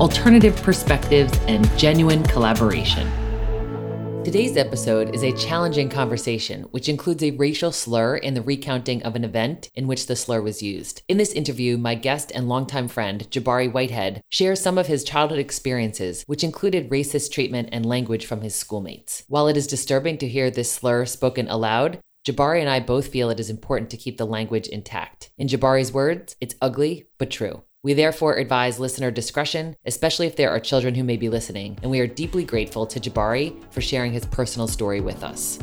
alternative perspectives, and genuine collaboration. Today's episode is a challenging conversation, which includes a racial slur in the recounting of an event in which the slur was used. In this interview, my guest and longtime friend, Jabari Whitehead, shares some of his childhood experiences, which included racist treatment and language from his schoolmates. While it is disturbing to hear this slur spoken aloud, Jabari and I both feel it is important to keep the language intact. In Jabari's words, it's ugly, but true. We therefore advise listener discretion, especially if there are children who may be listening, and we are deeply grateful to Jabari for sharing his personal story with us.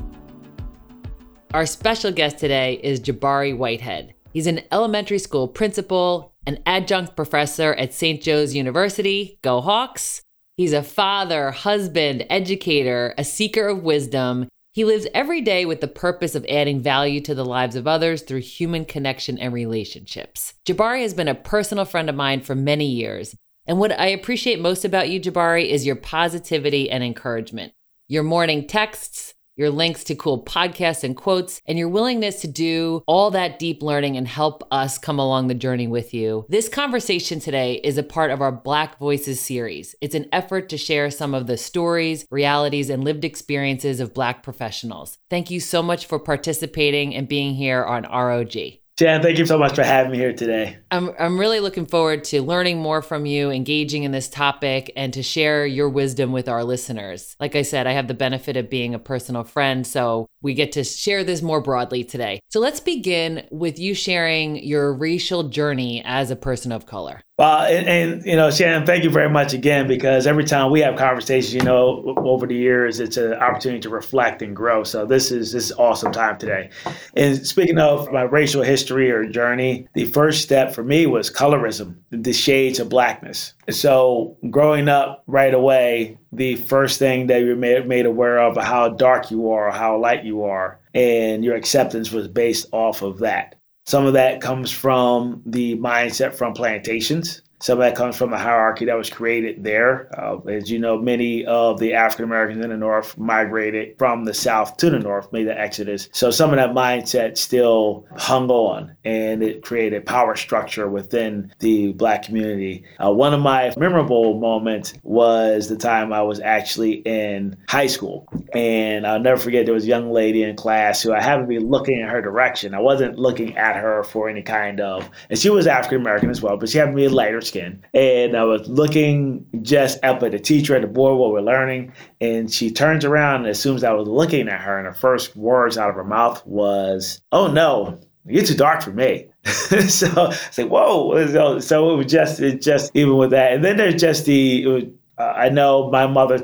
Our special guest today is Jabari Whitehead. He's an elementary school principal, an adjunct professor at St. Joe's University, Go Hawks. He's a father, husband, educator, a seeker of wisdom. He lives every day with the purpose of adding value to the lives of others through human connection and relationships. Jabari has been a personal friend of mine for many years. And what I appreciate most about you, Jabari, is your positivity and encouragement. Your morning texts, your links to cool podcasts and quotes, and your willingness to do all that deep learning and help us come along the journey with you. This conversation today is a part of our Black Voices series. It's an effort to share some of the stories, realities, and lived experiences of Black professionals. Thank you so much for participating and being here on ROG. Jan, thank you so much for having me here today. I'm, I'm really looking forward to learning more from you, engaging in this topic, and to share your wisdom with our listeners. Like I said, I have the benefit of being a personal friend, so we get to share this more broadly today. So let's begin with you sharing your racial journey as a person of color. Well, and, and, you know, Shannon, thank you very much again because every time we have conversations, you know, over the years, it's an opportunity to reflect and grow. So this is this is awesome time today. And speaking of my racial history or journey, the first step for me was colorism, the shades of blackness. So growing up right away, the first thing that you're made, made aware of how dark you are, how light you are, and your acceptance was based off of that. Some of that comes from the mindset from plantations. Some of that comes from the hierarchy that was created there. Uh, as you know, many of the African Americans in the North migrated from the South to the North, made the exodus. So some of that mindset still hung on and it created power structure within the Black community. Uh, one of my memorable moments was the time I was actually in high school. And I'll never forget, there was a young lady in class who I happened to be looking in her direction. I wasn't looking at her for any kind of, and she was African American as well, but she happened to be lighter skin. And I was looking just up at the teacher at the board, what we're learning. And she turns around and assumes I was looking at her. And her first words out of her mouth was, Oh no, you're too dark for me. so it's like, whoa. So, so it was just, it just, even with that. And then there's just the, was, uh, I know my mother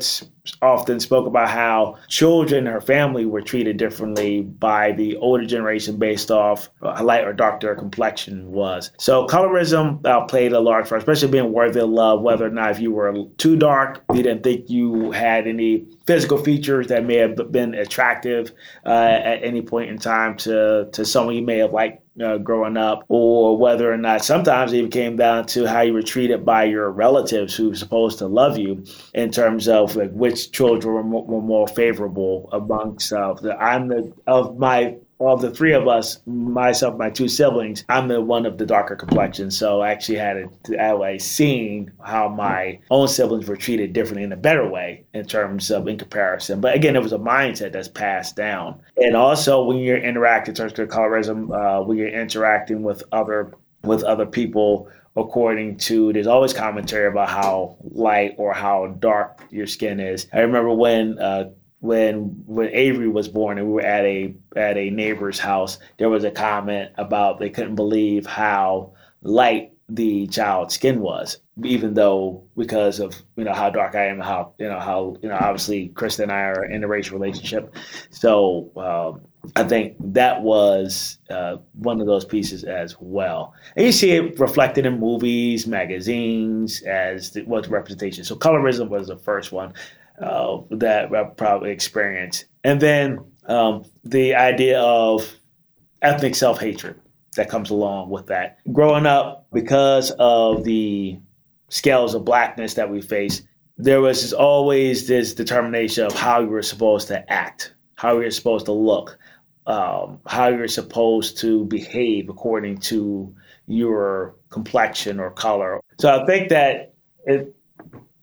often spoke about how children, her family were treated differently by the older generation based off how light or dark their complexion was. So colorism uh, played a large part, especially being worthy of love, whether or not if you were too dark, you didn't think you had any physical features that may have been attractive uh, at any point in time to, to someone you may have liked uh, growing up, or whether or not sometimes it even came down to how you were treated by your relatives who were supposed to love you in terms of like which children were more, were more favorable amongst uh, the, I'm the of my of the three of us, myself, my two siblings, I'm the one of the darker complexion. So I actually had to I seeing how my own siblings were treated differently in a better way in terms of in comparison. But again, it was a mindset that's passed down. And also when you're interacting in terms of colorism, uh, when you're interacting with other with other people according to there's always commentary about how light or how dark your skin is. I remember when uh, when when Avery was born and we were at a at a neighbor's house, there was a comment about they couldn't believe how light the child's skin was, even though because of you know how dark I am, how you know how you know obviously Krista and I are in a racial relationship, so um, I think that was uh, one of those pieces as well. And you see it reflected in movies, magazines, as the, what representation. So colorism was the first one. Uh, that I probably experienced. And then um, the idea of ethnic self hatred that comes along with that. Growing up, because of the scales of blackness that we face, there was always this determination of how you were supposed to act, how you were supposed to look, um, how you're supposed to behave according to your complexion or color. So I think that it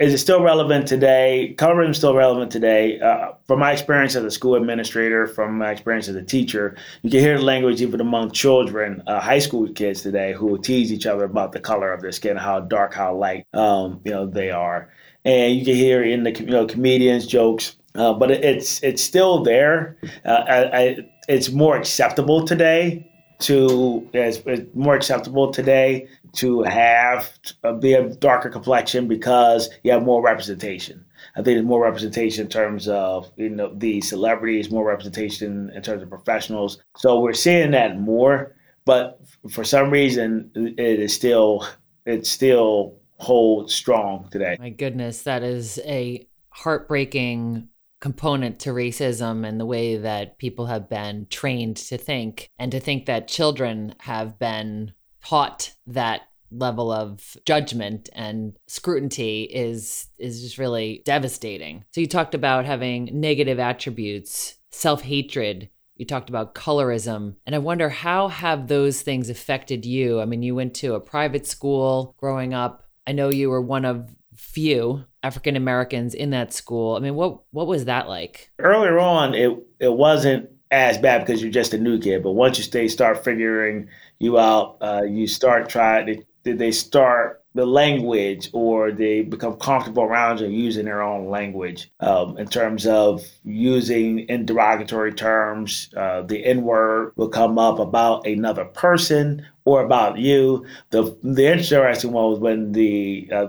is it still relevant today? Colorism is still relevant today. Uh, from my experience as a school administrator, from my experience as a teacher, you can hear the language even among children, uh, high school kids today, who will tease each other about the color of their skin, how dark, how light, um, you know, they are. And you can hear in the you know comedians jokes, uh, but it, it's it's still there. Uh, I, I, it's more acceptable today to it's more acceptable today to have a, be a darker complexion because you have more representation. I think there's more representation in terms of you know the celebrities, more representation in terms of professionals. So we're seeing that more, but for some reason it is still it still holds strong today. My goodness, that is a heartbreaking component to racism and the way that people have been trained to think and to think that children have been taught that level of judgment and scrutiny is is just really devastating. So you talked about having negative attributes, self-hatred, you talked about colorism, and I wonder how have those things affected you? I mean, you went to a private school growing up. I know you were one of few African Americans in that school. I mean, what what was that like? Earlier on, it it wasn't as bad because you're just a new kid. But once you stay, start figuring you out, uh, you start trying. They, they start the language, or they become comfortable around you using their own language. Um, in terms of using in derogatory terms, uh, the N word will come up about another person or about you. The the interesting one was when the uh,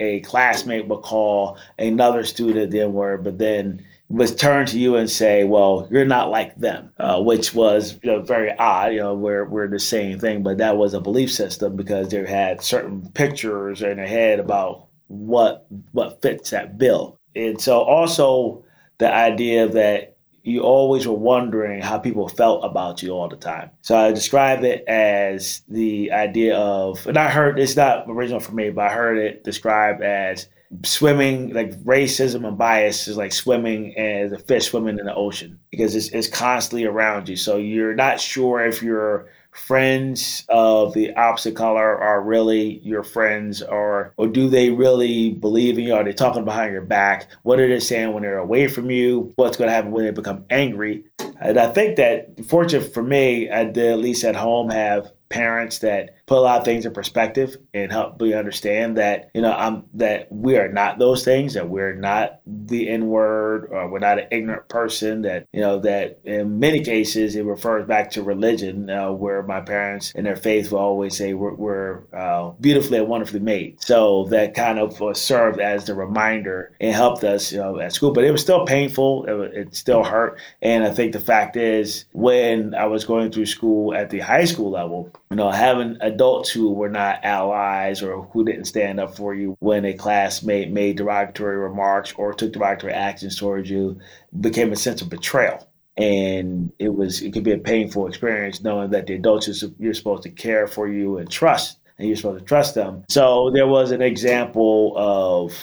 a classmate would call another student the N word, but then was turn to you and say, "Well, you're not like them," uh, which was you know, very odd. You know, we're we're the same thing, but that was a belief system because they had certain pictures in their head about what what fits that bill, and so also the idea that you always were wondering how people felt about you all the time. So I describe it as the idea of, and I heard it's not original for me, but I heard it described as swimming, like racism and bias is like swimming as a fish swimming in the ocean because it's, it's constantly around you. So you're not sure if you're friends of the opposite color are really your friends or or do they really believe in you? Are they talking behind your back? What are they saying when they're away from you? What's going to happen when they become angry? And i think that fortunate for me i did at least at home have parents that put a lot of things in perspective and help me understand that you know I'm that we are not those things that we're not the N word or we're not an ignorant person that you know that in many cases it refers back to religion uh, where my parents and their faith will always say we're, we're uh, beautifully and wonderfully made. So that kind of served as the reminder and helped us you know at school but it was still painful it, it still hurt. And I think the fact is when I was going through school at the high school level you know, having adults who were not allies or who didn't stand up for you when a classmate made derogatory remarks or took derogatory actions towards you became a sense of betrayal. And it was it could be a painful experience knowing that the adults you're supposed to care for you and trust, and you're supposed to trust them. So there was an example of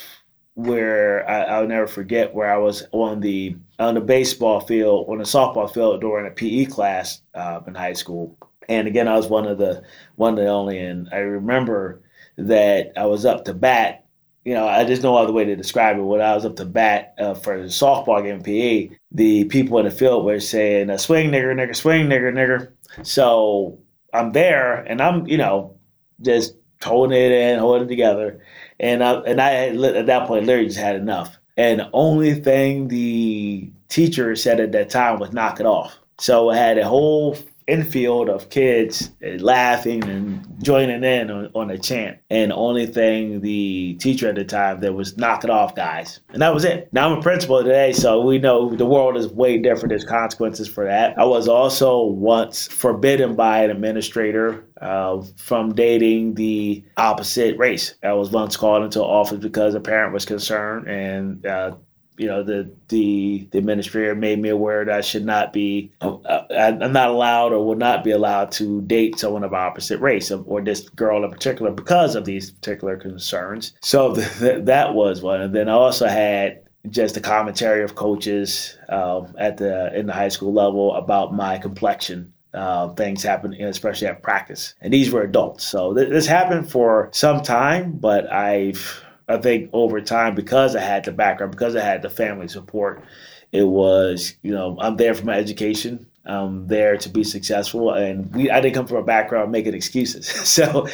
where I, will never forget where I was on the on the baseball field, on the softball field during a PE class uh, in high school, and again, I was one of the one the only. And I remember that I was up to bat. You know, I just no other way to describe it. When I was up to bat uh, for the softball game PE, the people in the field were saying, uh, "Swing, nigger, nigger, swing, nigger, nigger." So I'm there, and I'm you know just holding it in, holding it together, and I and I at that point literally just had enough. And the only thing the teacher said at that time was knock it off. So I had a whole infield of kids laughing and joining in on, on a chant. And only thing the teacher at the time that was knock it off, guys. And that was it. Now I'm a principal today, so we know the world is way different. There's consequences for that. I was also once forbidden by an administrator uh, from dating the opposite race. I was once called into office because a parent was concerned and uh, you know the the the administrator made me aware that I should not be uh, I'm not allowed or will not be allowed to date someone of opposite race or this girl in particular because of these particular concerns. So th- that was one, and then I also had just the commentary of coaches um, at the in the high school level about my complexion. Uh, things happen, especially at practice, and these were adults. So th- this happened for some time, but I've I think over time, because I had the background, because I had the family support, it was, you know, I'm there for my education. I'm there to be successful. And we, I didn't come from a background making excuses. so,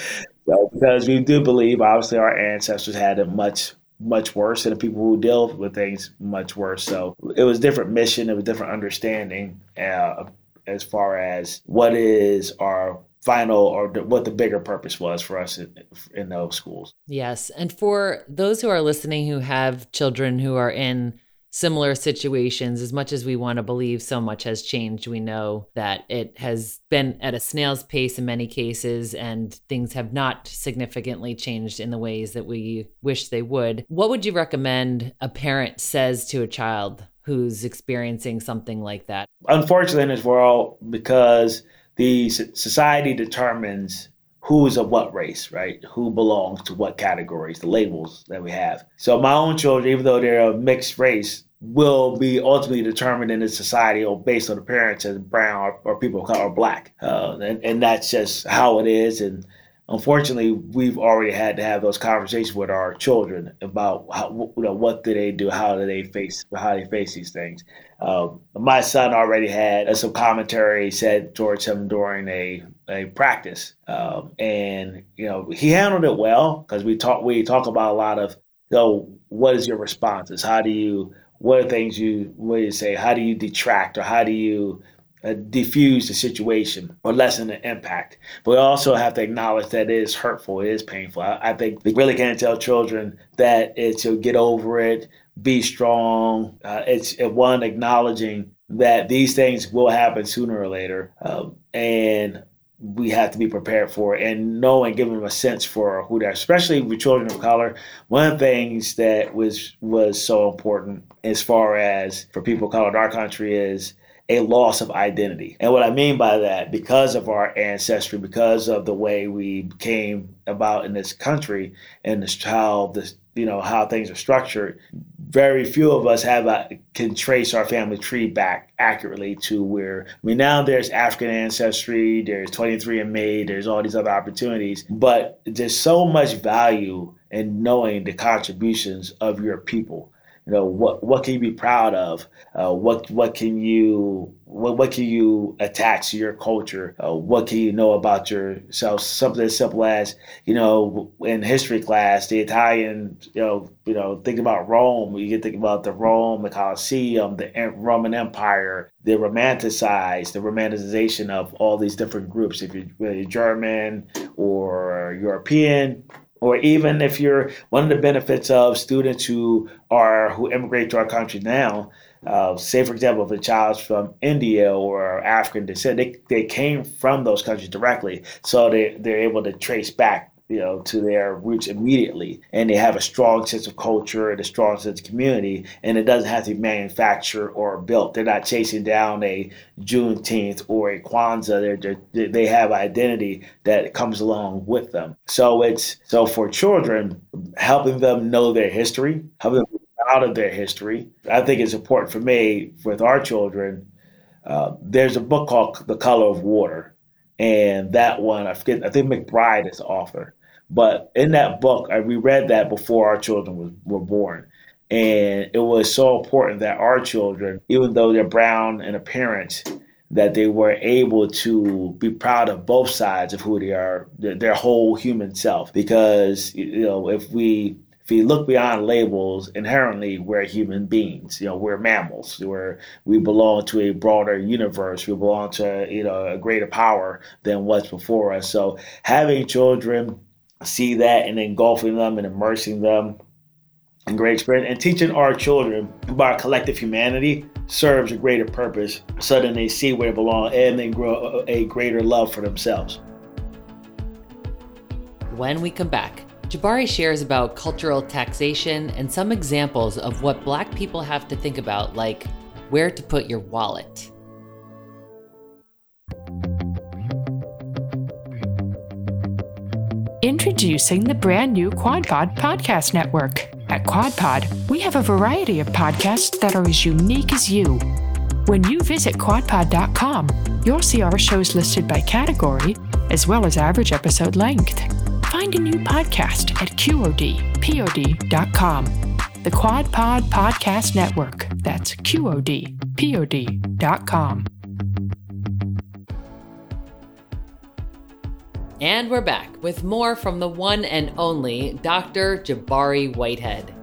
so, because we do believe, obviously, our ancestors had it much, much worse, and the people who deal with things much worse. So it was different mission, it was different understanding uh, as far as what is our final or what the bigger purpose was for us in, in those schools. Yes. And for those who are listening who have children who are in similar situations, as much as we want to believe so much has changed, we know that it has been at a snail's pace in many cases and things have not significantly changed in the ways that we wish they would. What would you recommend a parent says to a child who's experiencing something like that? Unfortunately, in this world, because the society determines who is of what race, right? Who belongs to what categories, the labels that we have. So my own children, even though they're of mixed race, will be ultimately determined in the society or based on the parents as brown or, or people of color or black. Uh, and, and that's just how it is. And unfortunately, we've already had to have those conversations with our children about how, you know, what do they do, how do they face, how they face these things. Um, my son already had some commentary said towards him during a, a practice, um, and you know he handled it well because we talk we talk about a lot of you know what is your responses, how do you what are things you what do you say, how do you detract or how do you uh, diffuse the situation or lessen the impact. But we also have to acknowledge that it is hurtful, it is painful. I, I think we really can't tell children that it's to get over it, be strong. Uh, it's uh, one acknowledging that these things will happen sooner or later, um, and we have to be prepared for it and know and give them a sense for who they are, especially with children of color. One of the things that was was so important as far as for people of color in our country is a loss of identity. And what I mean by that, because of our ancestry, because of the way we came about in this country and this how this you know how things are structured, very few of us have a, can trace our family tree back accurately to where I mean now there's African ancestry, there's 23andMe, there's all these other opportunities, but there's so much value in knowing the contributions of your people you know what what can you be proud of? Uh, what what can you what, what can you attach to your culture? Uh, what can you know about yourself? Something as simple as you know in history class the italian you know you know think about rome. You can think about the rome the colosseum the roman empire the romanticized the romanticization of all these different groups. If you're german or european or even if you're one of the benefits of students who are who immigrate to our country now uh, say for example if a child's from india or african descent they, they came from those countries directly so they, they're able to trace back you know, to their roots immediately, and they have a strong sense of culture and a strong sense of community, and it doesn't have to be manufactured or built. They're not chasing down a Juneteenth or a Kwanzaa. They're, they're, they have identity that comes along with them. So it's so for children, helping them know their history, helping them out of their history. I think it's important for me with our children. Uh, there's a book called The Color of Water, and that one I forget. I think McBride is the author but in that book, I reread that before our children was, were born. And it was so important that our children, even though they're brown in appearance, that they were able to be proud of both sides of who they are, their whole human self. Because, you know, if we if you look beyond labels, inherently we're human beings. You know, we're mammals. We're we belong to a broader universe. We belong to you know a greater power than what's before us. So having children see that and engulfing them and immersing them in great experience and teaching our children about collective humanity serves a greater purpose so then they see where they belong and they grow a greater love for themselves. When we come back, Jabari shares about cultural taxation and some examples of what Black people have to think about, like where to put your wallet. Introducing the brand new QuadPod Podcast Network. At QuadPod, we have a variety of podcasts that are as unique as you. When you visit quadpod.com, you'll see our shows listed by category, as well as average episode length. Find a new podcast at QODPOD.com. The QuadPod Podcast Network. That's QODPOD.com. And we're back with more from the one and only Dr. Jabari Whitehead.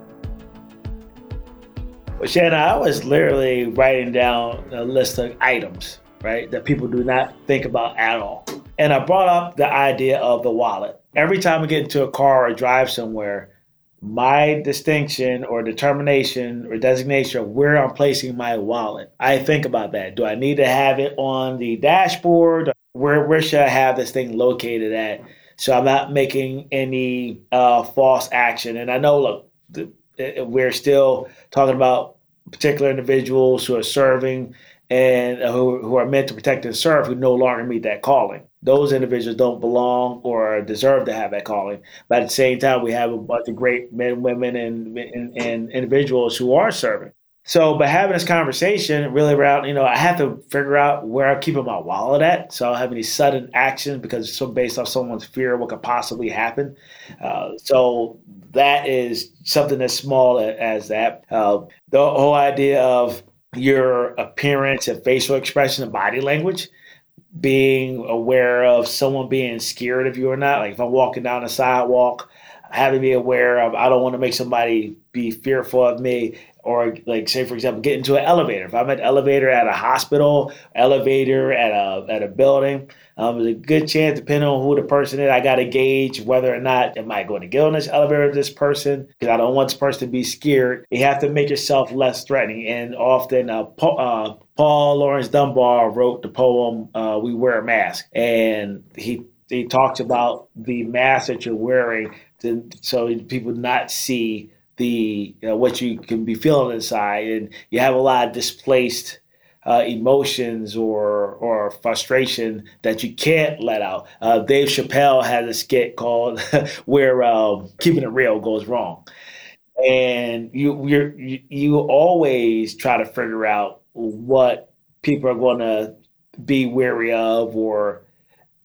Well, Shannon, I was literally writing down a list of items, right, that people do not think about at all. And I brought up the idea of the wallet. Every time I get into a car or drive somewhere, my distinction or determination or designation of where I'm placing my wallet. I think about that. Do I need to have it on the dashboard? Where where should I have this thing located at? So I'm not making any uh, false action. And I know, look, the, we're still talking about particular individuals who are serving and uh, who, who are meant to protect and serve who no longer meet that calling. Those individuals don't belong or deserve to have that calling. But at the same time, we have a bunch of great men, women, and, and, and individuals who are serving. So, by having this conversation, really around, you know, I have to figure out where I'm keeping my wallet at. So I don't have any sudden action because it's so based off someone's fear of what could possibly happen. Uh, so that is something as small as that. Uh, the whole idea of your appearance and facial expression and body language being aware of someone being scared of you or not. Like if I'm walking down the sidewalk, having to be aware of I don't want to make somebody be fearful of me or like say for example get into an elevator. If i'm at an elevator at a hospital elevator at a at a building um, there's a good chance depending on who the person is i got to gauge whether or not am i going to get on this elevator with this person? Because i don't want this person to be scared. You have to make yourself less threatening. And often uh, Paul, uh, Paul Laurence Dunbar wrote the poem uh, we wear a mask. And he he talks about the mask that you're wearing to, so people not see the you know, what you can be feeling inside, and you have a lot of displaced uh, emotions or or frustration that you can't let out. Uh, Dave Chappelle has a skit called where um, keeping it real goes wrong, and you you you always try to figure out what people are going to be wary of or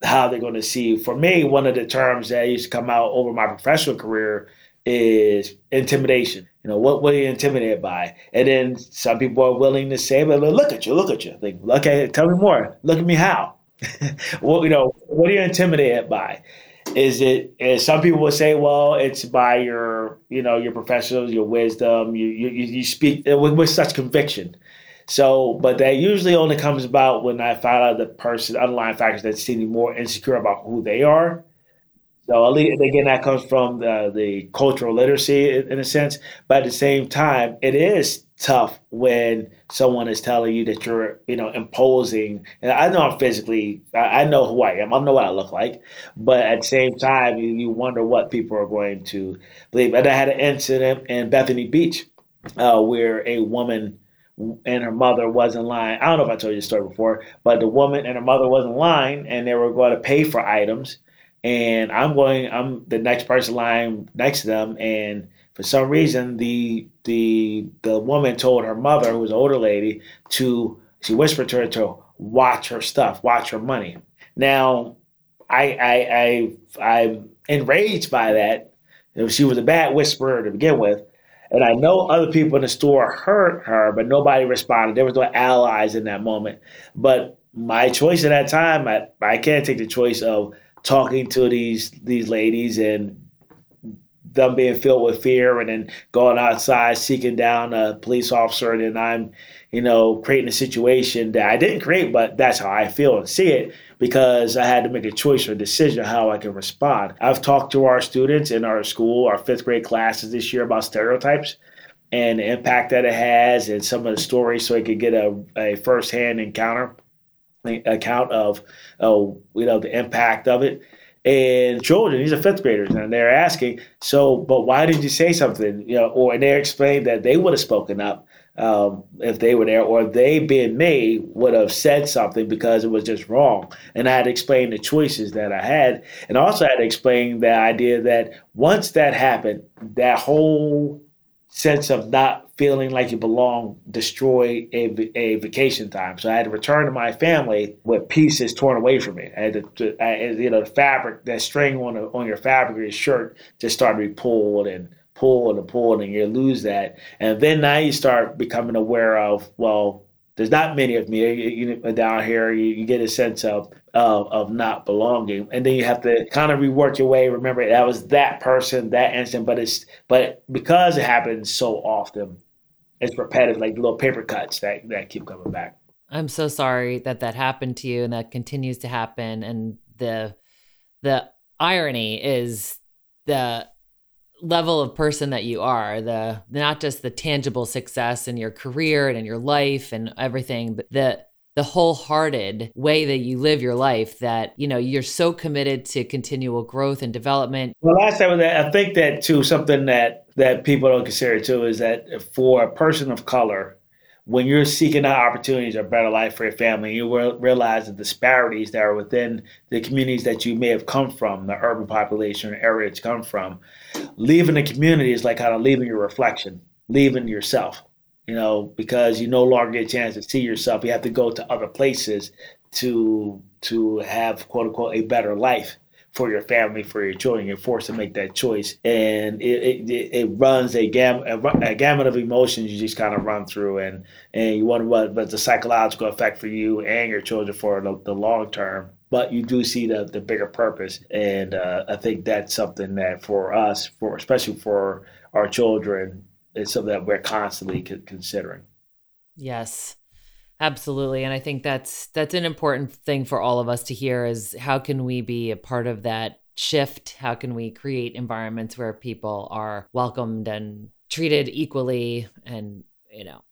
how they're going to see. For me, one of the terms that used to come out over my professional career is intimidation. You know, what, were you intimidated by? And then some people are willing to say, but look at you, look at you. Like, okay, tell me more. Look at me how. well, you know, what are you intimidated by? Is it, is some people will say, well, it's by your, you know, your professionals, your wisdom, you, you, you speak with, with such conviction. So, but that usually only comes about when I find out the person, underlying factors that seem more insecure about who they are so at least, again, that comes from the, the cultural literacy in, in a sense. But at the same time, it is tough when someone is telling you that you're, you know, imposing. And I know I'm physically, I know who I am. I know what I look like. But at the same time, you, you wonder what people are going to believe. And I had an incident in Bethany Beach uh, where a woman and her mother was in line. I don't know if I told you the story before, but the woman and her mother wasn't lying, and they were going to pay for items and I'm going. I'm the next person lying next to them, and for some reason, the the the woman told her mother, who was an older lady, to she whispered to her to watch her stuff, watch her money. Now, I I I I'm enraged by that. She was a bad whisperer to begin with. And I know other people in the store heard her, but nobody responded. There was no allies in that moment. But my choice at that time, I, I can't take the choice of talking to these these ladies and them being filled with fear and then going outside seeking down a police officer and then I'm, you know, creating a situation that I didn't create, but that's how I feel and see it because I had to make a choice or a decision how I can respond. I've talked to our students in our school, our fifth grade classes this year about stereotypes and the impact that it has and some of the stories so I could get a, a firsthand encounter account of uh, you know the impact of it and children, these are fifth graders, and they're asking, so, but why did you say something? You know, or and they explained that they would have spoken up um, if they were there, or they, being me, would have said something because it was just wrong. And I had to explain the choices that I had, and also I had to explain the idea that once that happened, that whole sense of not feeling like you belong destroyed a, a vacation time. So I had to return to my family with pieces torn away from me. I had to, I, you know, the fabric, that string on the, on your fabric of your shirt just started to be pulled and pulled and pull and you lose that. And then now you start becoming aware of, well, there's not many of me down here. You, you, get a sense of, of of not belonging, and then you have to kind of rework your way. Remember, that was that person, that instant, but it's but because it happens so often, it's repetitive, like little paper cuts that that keep coming back. I'm so sorry that that happened to you, and that continues to happen. And the the irony is the level of person that you are the not just the tangible success in your career and in your life and everything but the the wholehearted way that you live your life that you know you're so committed to continual growth and development. Well last time i think that too something that that people don't consider too is that for a person of color when you're seeking out opportunities or better life for your family, you will realize the disparities that are within the communities that you may have come from, the urban population or area you come from. Leaving the community is like kind of leaving your reflection, leaving yourself, you know, because you no longer get a chance to see yourself. You have to go to other places to to have quote unquote a better life for your family, for your children. You're forced to make that choice, and it it, it runs a, gam- a, gamut of emotions you just kind of run through, and and you wonder what but the psychological effect for you and your children for the, the long term. But you do see the the bigger purpose, and uh, I think that's something that for us, for especially for our children, is something that we're constantly considering. Yes. Absolutely. And I think that's that's an important thing for all of us to hear is how can we be a part of that shift? How can we create environments where people are welcomed and treated equally and, you know,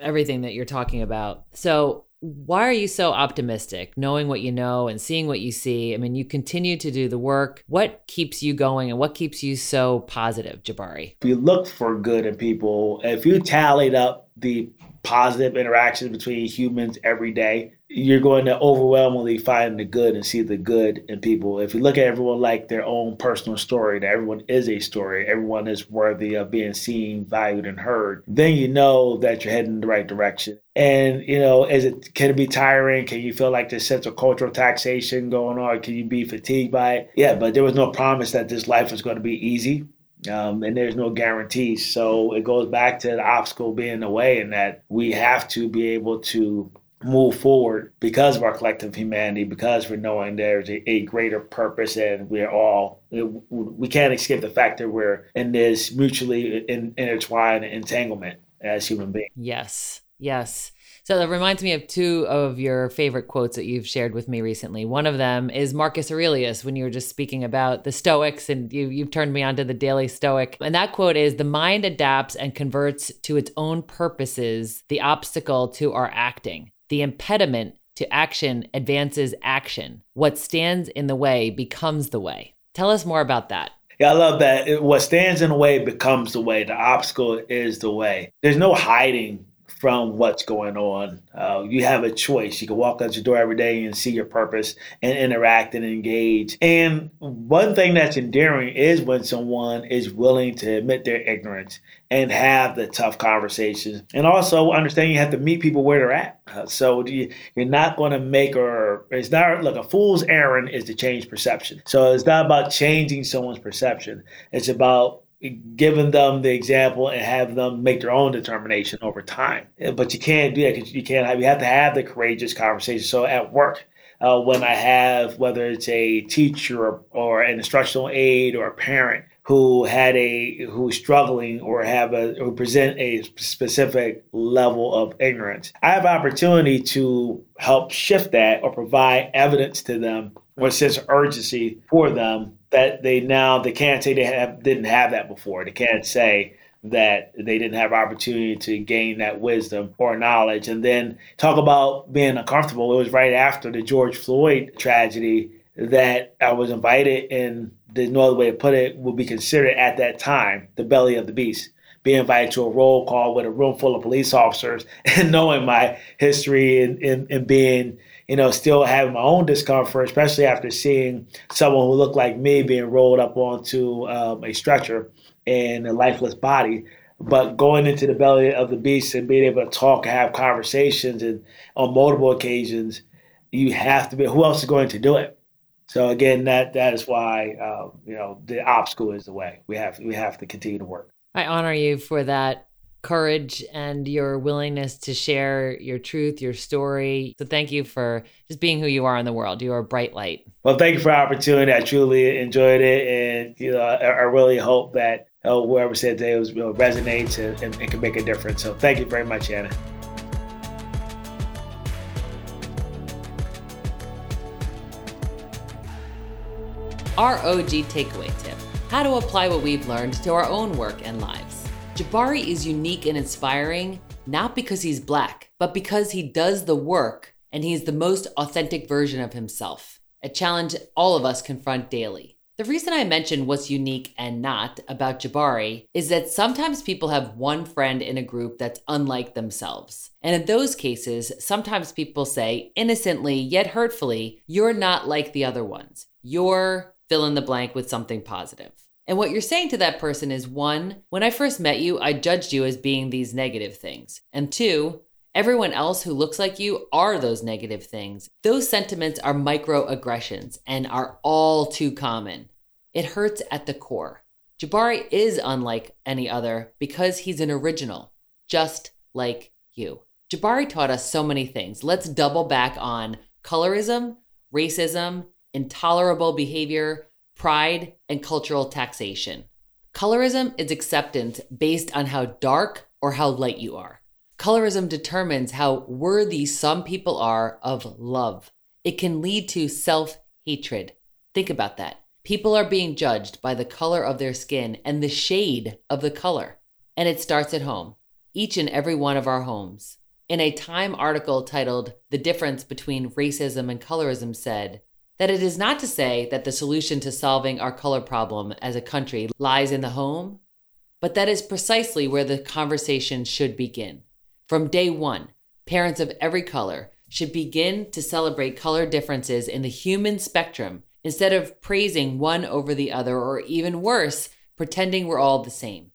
everything that you're talking about. So, why are you so optimistic knowing what you know and seeing what you see? I mean, you continue to do the work. What keeps you going and what keeps you so positive, Jabari? If you look for good in people, if you tallied up the positive interactions between humans every day, you're going to overwhelmingly find the good and see the good in people. If you look at everyone like their own personal story, that everyone is a story, everyone is worthy of being seen, valued, and heard, then you know that you're heading in the right direction. And you know, is it can it be tiring? Can you feel like there's sense of cultural taxation going on? Can you be fatigued by it? Yeah, but there was no promise that this life was going to be easy. Um, and there's no guarantees. So it goes back to the obstacle being the way, and that we have to be able to move forward because of our collective humanity, because we're knowing there's a, a, greater purpose, and we're all we can't escape the fact that we're in this mutually in, intertwined entanglement as human beings. Yes, yes. So that reminds me of two of your favorite quotes that you've shared with me recently. One of them is Marcus Aurelius when you were just speaking about the Stoics and you you've turned me onto the Daily Stoic. And that quote is the mind adapts and converts to its own purposes the obstacle to our acting. The impediment to action advances action. What stands in the way becomes the way. Tell us more about that. Yeah, I love that. What stands in the way becomes the way. The obstacle is the way. There's no hiding from what's going on. Uh, you have a choice. You can walk out your door every day and see your purpose and interact and engage. And one thing that's endearing is when someone is willing to admit their ignorance and have the tough conversations. And also understand you have to meet people where they're at. Uh, so you, you're not going to make or it's not look a fool's errand is to change perception. So it's not about changing someone's perception. It's about giving them the example and have them make their own determination over time. But you can't do that because you can't have you have to have the courageous conversation. So at work, uh, when I have whether it's a teacher or, or an instructional aide or a parent who had a who's struggling or have a or present a specific level of ignorance, I have opportunity to help shift that or provide evidence to them or sense of urgency for them that they now they can't say they have didn't have that before. They can't say that they didn't have opportunity to gain that wisdom or knowledge. And then talk about being uncomfortable. It was right after the George Floyd tragedy that I was invited, and there's no other way to put it, would be considered at that time the belly of the beast. Being invited to a roll call with a room full of police officers and knowing my history and, and, and being, you know, still having my own discomfort, especially after seeing someone who looked like me being rolled up onto um, a stretcher and a lifeless body. But going into the belly of the beast and being able to talk and have conversations and on multiple occasions you have to be who else is going to do it? So again that that is why um, you know the obstacle is the way. We have we have to continue to work. I honor you for that courage and your willingness to share your truth your story. So thank you for just being who you are in the world. You are a bright light. Well thank you for the opportunity. I truly enjoyed it. And you know i, I really hope that uh, whoever said today was, you know, resonates and, and, and can make a difference. So thank you very much anna. ROG takeaway tip. How to apply what we've learned to our own work and lives. Jabari is unique and inspiring, not because he's black, but because he does the work and he's the most authentic version of himself, a challenge all of us confront daily. The reason I mention what's unique and not about Jabari is that sometimes people have one friend in a group that's unlike themselves. And in those cases, sometimes people say, innocently yet hurtfully, you're not like the other ones. You're fill in the blank with something positive. And what you're saying to that person is one, when I first met you, I judged you as being these negative things. And two, everyone else who looks like you are those negative things. Those sentiments are microaggressions and are all too common. It hurts at the core. Jabari is unlike any other because he's an original, just like you. Jabari taught us so many things. Let's double back on colorism, racism, intolerable behavior, pride, and cultural taxation. Colorism is acceptance based on how dark or how light you are. Colorism determines how worthy some people are of love. It can lead to self hatred. Think about that. People are being judged by the color of their skin and the shade of the color. And it starts at home, each and every one of our homes. In a Time article titled The Difference Between Racism and Colorism, said, that it is not to say that the solution to solving our color problem as a country lies in the home, but that is precisely where the conversation should begin. From day one, parents of every color should begin to celebrate color differences in the human spectrum instead of praising one over the other, or even worse, pretending we're all the same.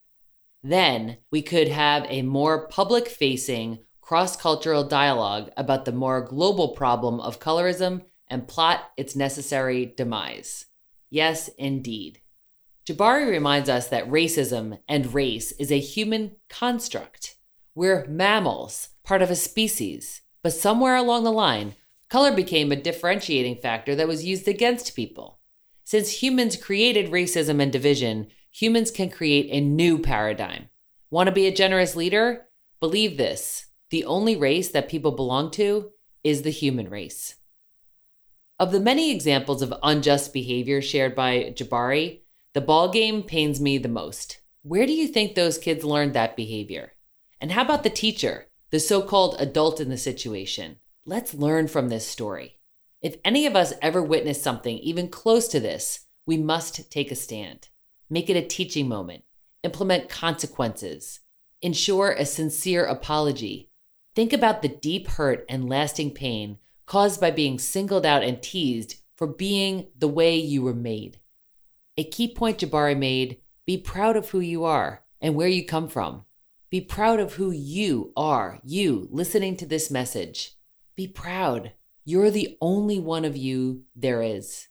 Then we could have a more public facing, cross cultural dialogue about the more global problem of colorism and plot its necessary demise. Yes, indeed. Jabari reminds us that racism and race is a human construct. We're mammals, part of a species, but somewhere along the line, color became a differentiating factor that was used against people. Since humans created racism and division, humans can create a new paradigm. Want to be a generous leader? Believe this the only race that people belong to is the human race. Of the many examples of unjust behavior shared by Jabari, the ball game pains me the most. Where do you think those kids learned that behavior? And how about the teacher, the so called adult in the situation? Let's learn from this story. If any of us ever witness something even close to this, we must take a stand. Make it a teaching moment. Implement consequences. Ensure a sincere apology. Think about the deep hurt and lasting pain caused by being singled out and teased for being the way you were made. A key point Jabari made be proud of who you are and where you come from. Be proud of who you are, you listening to this message. Be proud. You're the only one of you there is.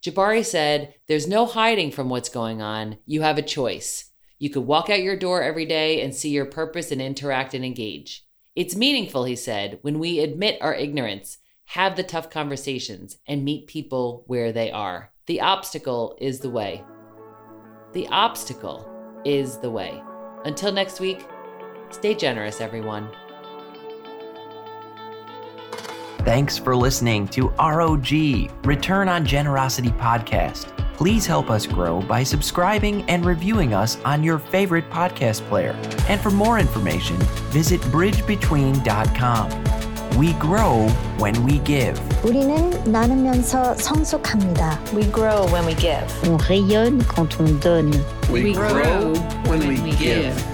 Jabari said, There's no hiding from what's going on. You have a choice. You could walk out your door every day and see your purpose and interact and engage. It's meaningful, he said, when we admit our ignorance have the tough conversations, and meet people where they are. The obstacle is the way. The obstacle is the way. Until next week, stay generous, everyone. Thanks for listening to ROG, Return on Generosity Podcast. Please help us grow by subscribing and reviewing us on your favorite podcast player. And for more information, visit bridgebetween.com. We grow when we give. 우리는 나누면서 성숙합니다. We grow when we give. On rayonne quand on donne. We, We grow, grow when, when we, we give. give.